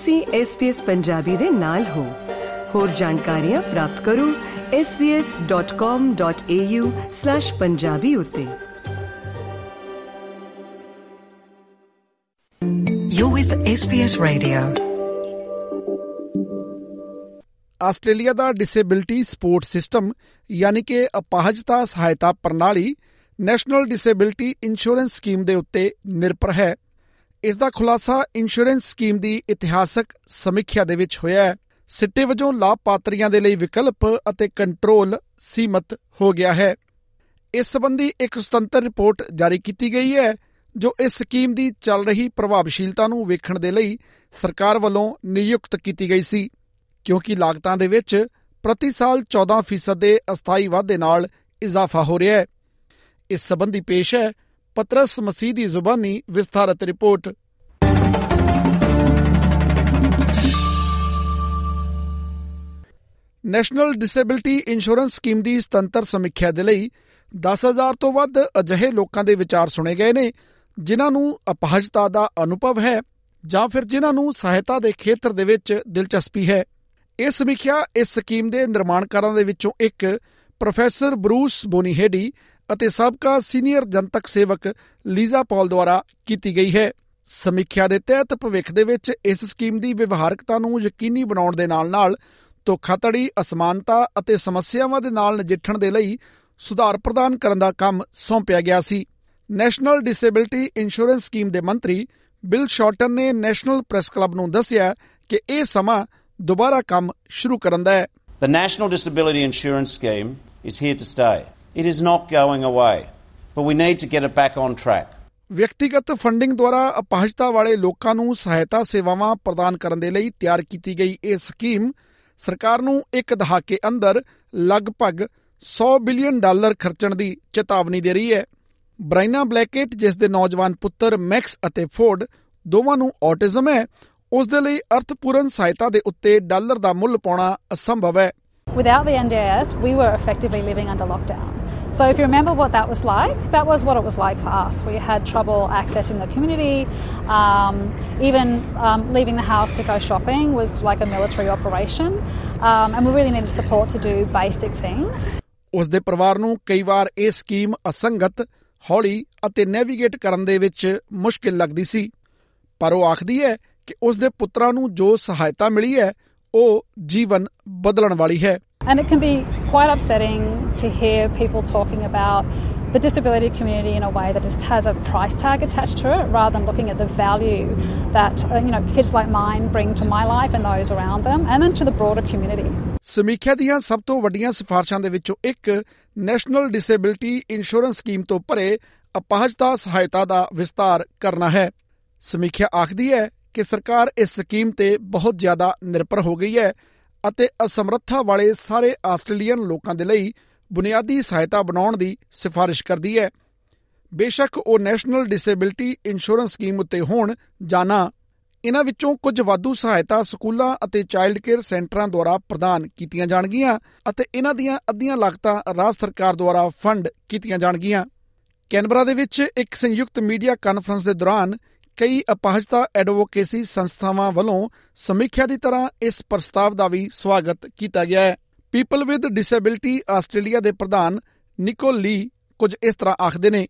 ਤੁਸੀਂ SBS ਪੰਜਾਬੀ ਦੇ ਨਾਲ ਹੋ। ਹੋਰ ਜਾਣਕਾਰੀਆਂ ਪ੍ਰਾਪਤ ਕਰੋ svs.com.au/punjabi ਉਤੇ। You're with SBS Radio. Australia the disability support system ਯਾਨੀ ਕਿ ਅਪਾਹਜਤਾ ਸਹਾਇਤਾ ਪ੍ਰਣਾਲੀ ਨੈਸ਼ਨਲ ਡਿਸੇਬਿਲਟੀ ਇੰਸ਼ੋਰੈਂਸ ਸਕੀਮ ਦੇ ਉੱਤੇ ਨਿਰਭਰ ਹੈ। ਇਸ ਦਾ ਖੁਲਾਸਾ ਇੰਸ਼ੋਰੈਂਸ ਸਕੀਮ ਦੀ ਇਤਿਹਾਸਕ ਸਮੀਖਿਆ ਦੇ ਵਿੱਚ ਹੋਇਆ ਹੈ। ਸਿੱਟੇ ਵਜੋਂ ਲਾਭਪਾਤਰੀਆਂ ਦੇ ਲਈ ਵਿਕਲਪ ਅਤੇ ਕੰਟਰੋਲ ਸੀਮਤ ਹੋ ਗਿਆ ਹੈ। ਇਸ ਸੰਬੰਧੀ ਇੱਕ ਸੁਤੰਤਰ ਰਿਪੋਰਟ ਜਾਰੀ ਕੀਤੀ ਗਈ ਹੈ, ਜੋ ਇਸ ਸਕੀਮ ਦੀ ਚੱਲ ਰਹੀ ਪ੍ਰਭਾਵਸ਼ੀਲਤਾ ਨੂੰ ਵੇਖਣ ਦੇ ਲਈ ਸਰਕਾਰ ਵੱਲੋਂ ਨਿਯੁਕਤ ਕੀਤੀ ਗਈ ਸੀ, ਕਿਉਂਕਿ ਲਾਗਤਾਂ ਦੇ ਵਿੱਚ ਪ੍ਰਤੀ ਸਾਲ 14% ਦੇ ਅਸਥਾਈ ਵਾਧੇ ਨਾਲ ਇਜ਼ਾਫਾ ਹੋ ਰਿਹਾ ਹੈ। ਇਸ ਸੰਬੰਧੀ ਪੇਸ਼ ਹੈ ਪਤਰਸ ਮਸੀਹ ਦੀ ਜ਼ੁਬਾਨੀ ਵਿਸਥਾਰਤ report. National disability insurance scheme ਦੀ ਸੁਤੰਤਰ ਸਮੀਖਿਆ ਦੇ ਲਈ 10000 ਤੋਂ ਵੱਧ ਅਜਿਹੇ ਲੋਕਾਂ ਦੇ ਵਿਚਾਰ ਸੁਣੇ ਗਏ ਨੇ, ਜਿਨ੍ਹਾਂ ਨੂੰ ਅਪਹਜਤਾ ਦਾ ਅਨੁਭਵ ਹੈ ਜਾਂ ਫਿਰ ਜਿਨ੍ਹਾਂ ਨੂੰ ਸਹਾਇਤਾ ਦੇ ਖੇਤਰ ਦੇ ਵਿੱਚ ਦਿਲਚਸਪੀ ਹੈ। ਇਹ ਸਮੀਖਿਆ ਇਸ ਸਕੀਮ ਦੇ ਨਿਰਮਾਣਕਾਰਾਂ ਦੇ ਵਿੱਚੋਂ ਇੱਕ ਪ੍ਰੋਫੈਸਰ ਬਰੂਸ ਬੋਨੀਹੇਡੀ ਅਤੇ ਸਾਬਕਾ ਸੀਨੀਅਰ ਜਨਤਕ ਸੇਵਕ ਲੀਜ਼ਾ ਪੌਲ ਦੁਆਰਾ ਕੀਤੀ ਗਈ ਹੈ। ਸਮੀਖਿਆ ਦੇ ਤਹਿਤ ਭਵਿੱਖ ਦੇ ਵਿੱਚ ਇਸ ਸਕੀਮ ਦੀ ਵਿਵਹਾਰਕਤਾ ਨੂੰ ਯਕੀਨੀ ਬਣਾਉਣ ਦੇ ਨਾਲ-ਨਾਲ ਧੋਖਾਧੜੀ, ਅਸਮਾਨਤਾ ਅਤੇ ਸਮੱਸਿਆਵਾਂ ਦੇ ਨਾਲ ਨਜਿੱਠਣ ਦੇ ਲਈ ਸੁਧਾਰ ਪ੍ਰਦਾਨ ਕਰਨ ਦਾ ਕੰਮ ਸੌਂਪਿਆ ਗਿਆ ਸੀ। ਨੈਸ਼ਨਲ ਡਿਸੇਬਿਲਟੀ ਇੰਸ਼ੋਰੈਂਸ ਸਕੀਮ ਦੇ ਮੰਤਰੀ ਬਿਲ ਸ਼ਾਰਟਨ ਨੇ ਨੈਸ਼ਨਲ ਪ੍ਰੈਸ ਕਲੱਬ ਨੂੰ ਦੱਸਿਆ ਕਿ ਇਹ ਸਮਾਂ ਦੁਬਾਰਾ ਕੰਮ ਸ਼ੁਰੂ ਕਰਨ ਦਾ ਹੈ। The National Disability Insurance Scheme is here to stay. It is not going away, but we need to get it back on track. ਵਿਅਕਤੀਗਤ ਫੰਡਿੰਗ ਦੁਆਰਾ ਅਪਾਹਜਤਾ ਵਾਲੇ ਲੋਕਾਂ ਨੂੰ ਸਹਾਇਤਾ ਸੇਵਾਵਾਂ ਪ੍ਰਦਾਨ ਕਰਨ ਦੇ ਲਈ ਤਿਆਰ ਕੀਤੀ ਗਈ ਇਹ ਸਕੀਮ ਸਰਕਾਰ ਨੂੰ ਇੱਕ ਦਹਾਕੇ ਅੰਦਰ ਲਗਭਗ 100 ਬਿਲੀਅਨ ਡਾਲਰ ਖਰਚਣ ਦੀ ਚੇਤਾਵਨੀ ਦੇ ਰਹੀ ਹੈ ਬ੍ਰਾਈਨਾ ਬਲੈਕੇਟ ਜਿਸ ਦੇ ਨੌਜਵਾਨ ਪੁੱਤਰ ਮੈਕਸ ਅਤੇ ਫੋਰਡ ਦੋਵਾਂ ਨੂੰ ਔਟਿਜ਼ਮ ਹੈ ਉਸ ਦੇ ਲਈ ਅਰਥਪੂਰਨ ਸਹਾਇਤਾ ਦੇ ਉੱਤੇ ਡਾਲਰ ਦਾ ਮੁੱਲ ਪਾਉਣਾ ਅਸੰਭਵ ਹੈ Without the NDIS, we were effectively living under lockdown. So, if you remember what that was like, that was what it was like for us. We had trouble accessing the community. Um, even um, leaving the house to go shopping was like a military operation. Um, and we really needed support to do basic things. ਉਸ ਦੇ ਪਰਿਵਾਰ ਨੂੰ ਕਈ ਵਾਰ ਇਹ scheme ਅਸੰਗਤ ਹੌਲੀ ਅਤੇ navigate ਕਰਨ ਦੇ ਵਿੱਚ ਮੁਸ਼ਕਿਲ ਲੱਗਦੀ ਸੀ ਪਰ ਉਹ ਆਖਦੀ ਹੈ ਕਿ ਉਸ ਦੇ ਪੁੱਤਰਾਂ ਨੂੰ ਜੋ ਸਹਾਇਤਾ ਮਿਲੀ ਹੈ ਉਹ ਜੀਵਨ ਬਦਲਣ ਵਾਲੀ ਹੈ And it can be quite upsetting to hear people talking about the disability community in a way that just has a price tag attached to it rather than looking at the value that uh, you know kids like mine bring to my life and those around them and then to the broader community. ਸਮੀਖਿਆ ਦੀਆਂ ਸਭ ਤੋਂ ਵੱਡੀਆਂ ਸਿਫਾਰਸ਼ਾਂ ਦੇ ਵਿੱਚੋਂ ਇੱਕ national disability insurance scheme ਤੋਂ ਪਰੇ ਅਪਾਹਜਤਾ ਸਹਾਇਤਾ ਦਾ ਵਿਸਤਾਰ ਕਰਨਾ ਹੈ ਸਮੀਖਿਆ ਆਖਦੀ ਹੈ ਕਿ ਸਰਕਾਰ ਇਸ ਸਕੀਮ ਤੇ ਬਹੁਤ ਜ਼ਿਆਦਾ ਨਿਰਭਰ ਹੋ ਗਈ ਹੈ ਅਤੇ ਅਸਮਰੱਥਾ ਵਾਲੇ ਸਾਰੇ ਆਸਟ੍ਰੇਲੀਅਨ ਲੋਕਾਂ ਦੇ ਲਈ ਬੁਨਿਆਦੀ ਸਹਾਇਤਾ ਬਣਾਉਣ ਦੀ ਸਿਫਾਰਿਸ਼ ਕਰਦੀ ਹੈ। ਬੇਸ਼ੱਕ ਉਹ ਨੈਸ਼ਨਲ ਡਿਸੇਬਿਲਟੀ ਇੰਸ਼ੋਰੈਂਸ ਸਕੀਮ ਉੱਤੇ ਹੋਣ ਜਾਂ ਨਾ, ਇਹਨਾਂ ਵਿੱਚੋਂ ਕੁਝ ਵਾਧੂ ਸਹਾਇਤਾ ਸਕੂਲਾਂ ਅਤੇ ਚਾਈਲਡ ਕੇਅਰ ਸੈਂਟਰਾਂ ਦੁਆਰਾ ਪ੍ਰਦਾਨ ਕੀਤੀਆਂ ਜਾਣਗੀਆਂ ਅਤੇ ਇਹਨਾਂ ਦੀਆਂ ਅੱਧੀਆਂ ਲਾਗਤਾਂ ਰਾਜ ਸਰਕਾਰ ਦੁਆਰਾ ਫੰਡ ਕੀਤੀਆਂ ਜਾਣਗੀਆਂ। ਕੈਨਬਰਾ ਦੇ ਵਿੱਚ ਇੱਕ ਸੰਯੁਕਤ ਮੀਡੀਆ ਕਾਨਫਰੰਸ ਦੇ ਦੌਰਾਨ ਕਈ ਅਪਾਹਜਤਾ ਐਡਵੋਕੇਸੀ ਸੰਸਥਾਵਾਂ ਵੱਲੋਂ ਸਮੀਖਿਆ ਦੀ ਤਰ੍ਹਾਂ ਇਸ ਪ੍ਰਸਤਾਵ ਦਾ ਵੀ ਸਵਾਗਤ ਕੀਤਾ ਗਿਆ ਹੈ। ਪੀਪਲ ਵਿਦ ਡਿਸੇਬਿਲਟੀ ਆਸਟ੍ਰੇਲੀਆ ਦੇ ਪ੍ਰਧਾਨ ਨਿਕੋ ਲੀ ਕੁਝ ਇਸ ਤਰ੍ਹਾਂ ਆਖਦੇ ਨੇ।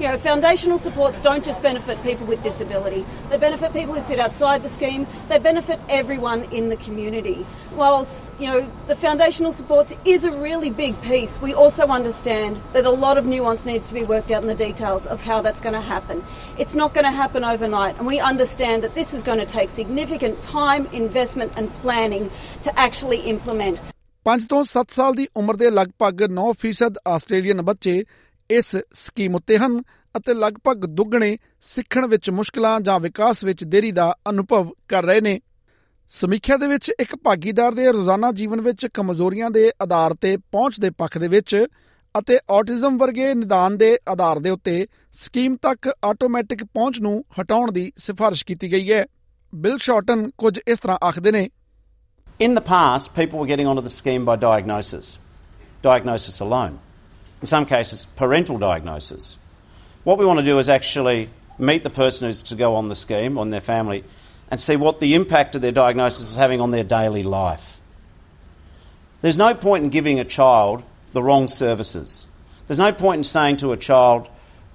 You know, foundational supports don't just benefit people with disability. They benefit people who sit outside the scheme. They benefit everyone in the community. Whilst, you know, the foundational supports is a really big piece, we also understand that a lot of nuance needs to be worked out in the details of how that's going to happen. It's not going to happen overnight, and we understand that this is going to take significant time, investment, and planning to actually implement. 5 ਤੋਂ 7 ਸਾਲ ਦੀ ਉਮਰ ਦੇ ਲਗਭਗ 9% Australian ਬੱਚੇ ਇਸ scheme ਉੱਤੇ ਹਨ ਅਤੇ ਲਗਭਗ ਦੁੱਗਣੇ ਸਿੱਖਣ ਵਿੱਚ ਮੁਸ਼ਕਲਾਂ ਜਾਂ ਵਿਕਾਸ ਵਿੱਚ ਦੇਰੀ ਦਾ ਅਨੁਭਵ ਕਰ ਰਹੇ ਨੇ। ਸਮੀਖਿਆ ਦੇ ਵਿੱਚ ਇੱਕ ਭਾਗੀਦਾਰ ਦੇ ਰੋਜ਼ਾਨਾ ਜੀਵਨ ਵਿੱਚ ਕਮਜ਼ੋਰੀਆਂ ਦੇ ਆਧਾਰ ਤੇ ਪਹੁੰਚ ਦੇ ਪੱਖ ਦੇ ਵਿੱਚ ਅਤੇ ਆਟਿਜ਼ਮ ਵਰਗੇ ਨਿਦਾਨ ਦੇ ਆਧਾਰ ਦੇ ਉੱਤੇ ਸਕੀਮ ਤੱਕ ਆਟੋਮੈਟਿਕ ਪਹੁੰਚ ਨੂੰ ਹਟਾਉਣ ਦੀ ਸਿਫਾਰਿਸ਼ ਕੀਤੀ ਗਈ ਹੈ। ਬਿਲ ਸ਼ਾਰਟਨ ਕੁਝ ਇਸ ਤਰ੍ਹਾਂ ਆਖਦੇ ਨੇ। In the past, people were getting onto the scheme by diagnosis, diagnosis alone. In some cases, parental diagnosis. What we want to do is actually meet the person who's to go on the scheme, on their family, and see what the impact of their diagnosis is having on their daily life. There's no point in giving a child the wrong services. There's no point in saying to a child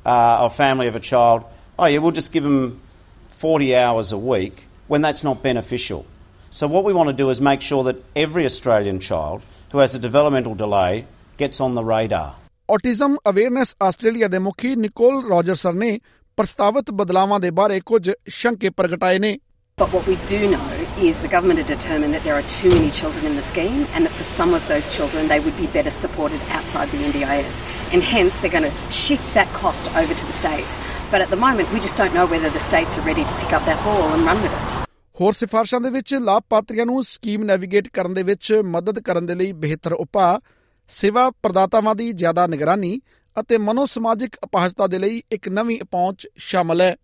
uh, or family of a child, oh, yeah, we'll just give them 40 hours a week when that's not beneficial. So, what we want to do is make sure that every Australian child who has a developmental delay gets on the radar. Autism awareness Australia ਦੇ ਮੁਖੀ Nicole ਰੋਜਰਸਨ ਨੇ ਪ੍ਰਸਤਾਵਿਤ ਬਦਲਾਵਾਂ ਦੇ ਬਾਰੇ ਕੁਝ ਸ਼ੰਕੇ ਪ੍ਰਗਟਾਏ ਨੇ But what we do know is the government have determined that there are too many children in the scheme and that for some of those children they would be better supported outside the NDIS. And hence they're going to shift that cost over to the states. But at the moment we just don't know whether the states are ready to pick up that ball and run with it. ਹੋਰ ਸਿਫਾਰਸ਼ਾਂ ਦੇ ਵਿੱਚ ਲਾਭਪਾਤਰੀਆਂ ਨੂੰ scheme navigate ਕਰਨ ਦੇ ਵਿੱਚ ਮਦਦ ਕਰਨ ਦੇ ਲਈ ਬਿਹਤਰ ਉਪਾਅ, ਸੇਵਾ ਪ੍ਰਦਾਤਾਵਾਂ ਦੀ ਜ਼ਿਆਦਾ ਨਿਗਰਾਨੀ ਅਤੇ ਮਨੋਸਮਾਜਿਕ ਅਪਾਹਜਤਾ ਦੇ ਲਈ ਇੱਕ ਨਵੀਂ ਪਹੁੰਚ ਸ਼ਾਮਲ ਹੈ।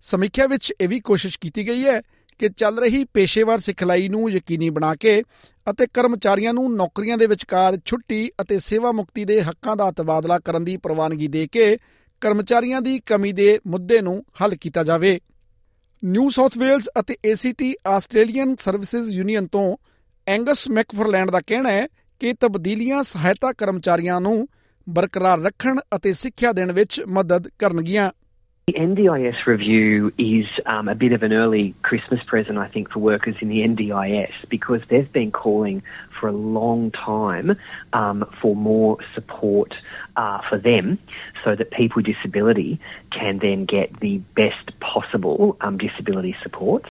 ਸਮੀਖਿਆ ਵਿੱਚ ਇਹ ਵੀ ਕੋਸ਼ਿਸ਼ ਕੀਤੀ ਗਈ ਹੈ ਕਿ ਚੱਲ ਰਹੀ ਪੇਸ਼ੇਵਰ ਸਿਖਲਾਈ ਨੂੰ ਯਕੀਨੀ ਬਣਾ ਕੇ ਅਤੇ ਕਰਮਚਾਰੀਆਂ ਨੂੰ ਨੌਕਰੀਆਂ ਦੇ ਵਿਚਕਾਰ ਛੁੱਟੀ ਅਤੇ ਸੇਵਾ ਮੁਕਤੀ ਦੇ ਹੱਕਾਂ ਦਾ ਤਬਾਦਲਾ ਕਰਨ ਦੀ ਪ੍ਰਵਾਨਗੀ ਦੇ ਕੇ ਕਰਮਚਾਰੀਆਂ ਦੀ ਕਮੀ ਦੇ ਮੁੱਦੇ ਨੂੰ ਹੱਲ ਕੀਤਾ ਜਾਵੇ। ਨਿਊ ਸਾਊਥ ਵੇਲਜ਼ ਅਤੇ ACT ਆਸਟ੍ਰੇਲੀਅਨ ਸਰਵਿਸਿਜ਼ ਯੂਨੀਅਨ ਤੋਂ ਐਂਗਸ ਮੈਕਫਰਲੈਂਡ ਦਾ ਕਹਿਣਾ ਹੈ ਕਿ ਤਬਦੀਲੀਆਂ ਸਹਾਇਤਾ ਕਰਮਚਾਰੀਆਂ ਨੂੰ ਬਰਕਰਾਰ ਰੱਖਣ ਅਤੇ ਸਿੱਖਿਆ ਦੇਣ ਵਿੱਚ ਮਦਦ ਕਰਨਗੀਆਂ। The NDIS review is um, a bit of an early Christmas present, I think, for workers in the NDIS because they've been calling for a long time um, for more support uh, for them so that people with disability can then get the best possible um, disability support.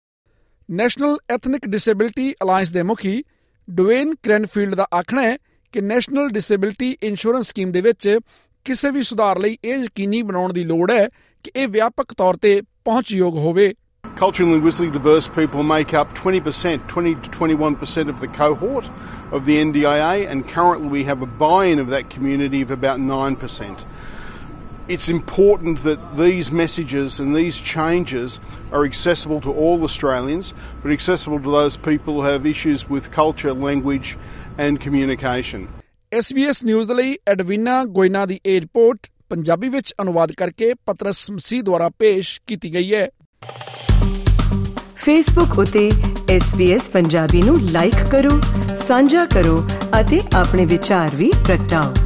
National ethnic disability alliance ਦੇ ਮੁਖੀ Dwayne ਕ੍ਰੈਨਫੀਲਡ ਦਾ ਆਖਣਾ ਹੈ ਕਿ national disability insurance scheme ਦੇ ਵਿੱਚ ਕਿਸੇ ਵੀ ਸੁਧਾਰ ਲਈ ਇਹ ਯਕੀਨੀ ਬਣਾਉਣ ਦੀ ਲੋੜ ਹੈ ਕਿ ਇਹ ਵਿਆਪਕ ਤੌਰ ਤੇ ਪਹੁੰਚਯੋਗ ਹੋਵੇ Culturally and linguistically diverse people make up 20%, 20 to 21% of the cohort of the NDIA, and currently we have a buy in of that community of about 9%. It's important that these messages and these changes are accessible to all Australians, but accessible to those people who have issues with culture, language, and communication. SBS news ਦੇ ਲਈ ਐਡਵੀਨਾ ਗੋਇਨਾ ਦੀ ਇਹ report Punjabi ਵਿੱਚ ਅਨੁਵਾਦ ਕਰਕੇ ਪਤਰਸ ਮਸੀਹ ਦੁਆਰਾ ਪੇਸ਼ ਕੀਤੀ ਗਈ ਹੈ ਫੇਸਬੁੱਕ ਉਤੇ SBS ਪੰਜਾਬੀ ਨੂੰ ਲਾਈਕ ਕਰੋ ਸਾਂਝਾ ਕਰੋ ਅਤੇ ਆਪਣੇ ਵਿਚਾਰ ਵੀ ਪ੍ਰਗਟਾਓ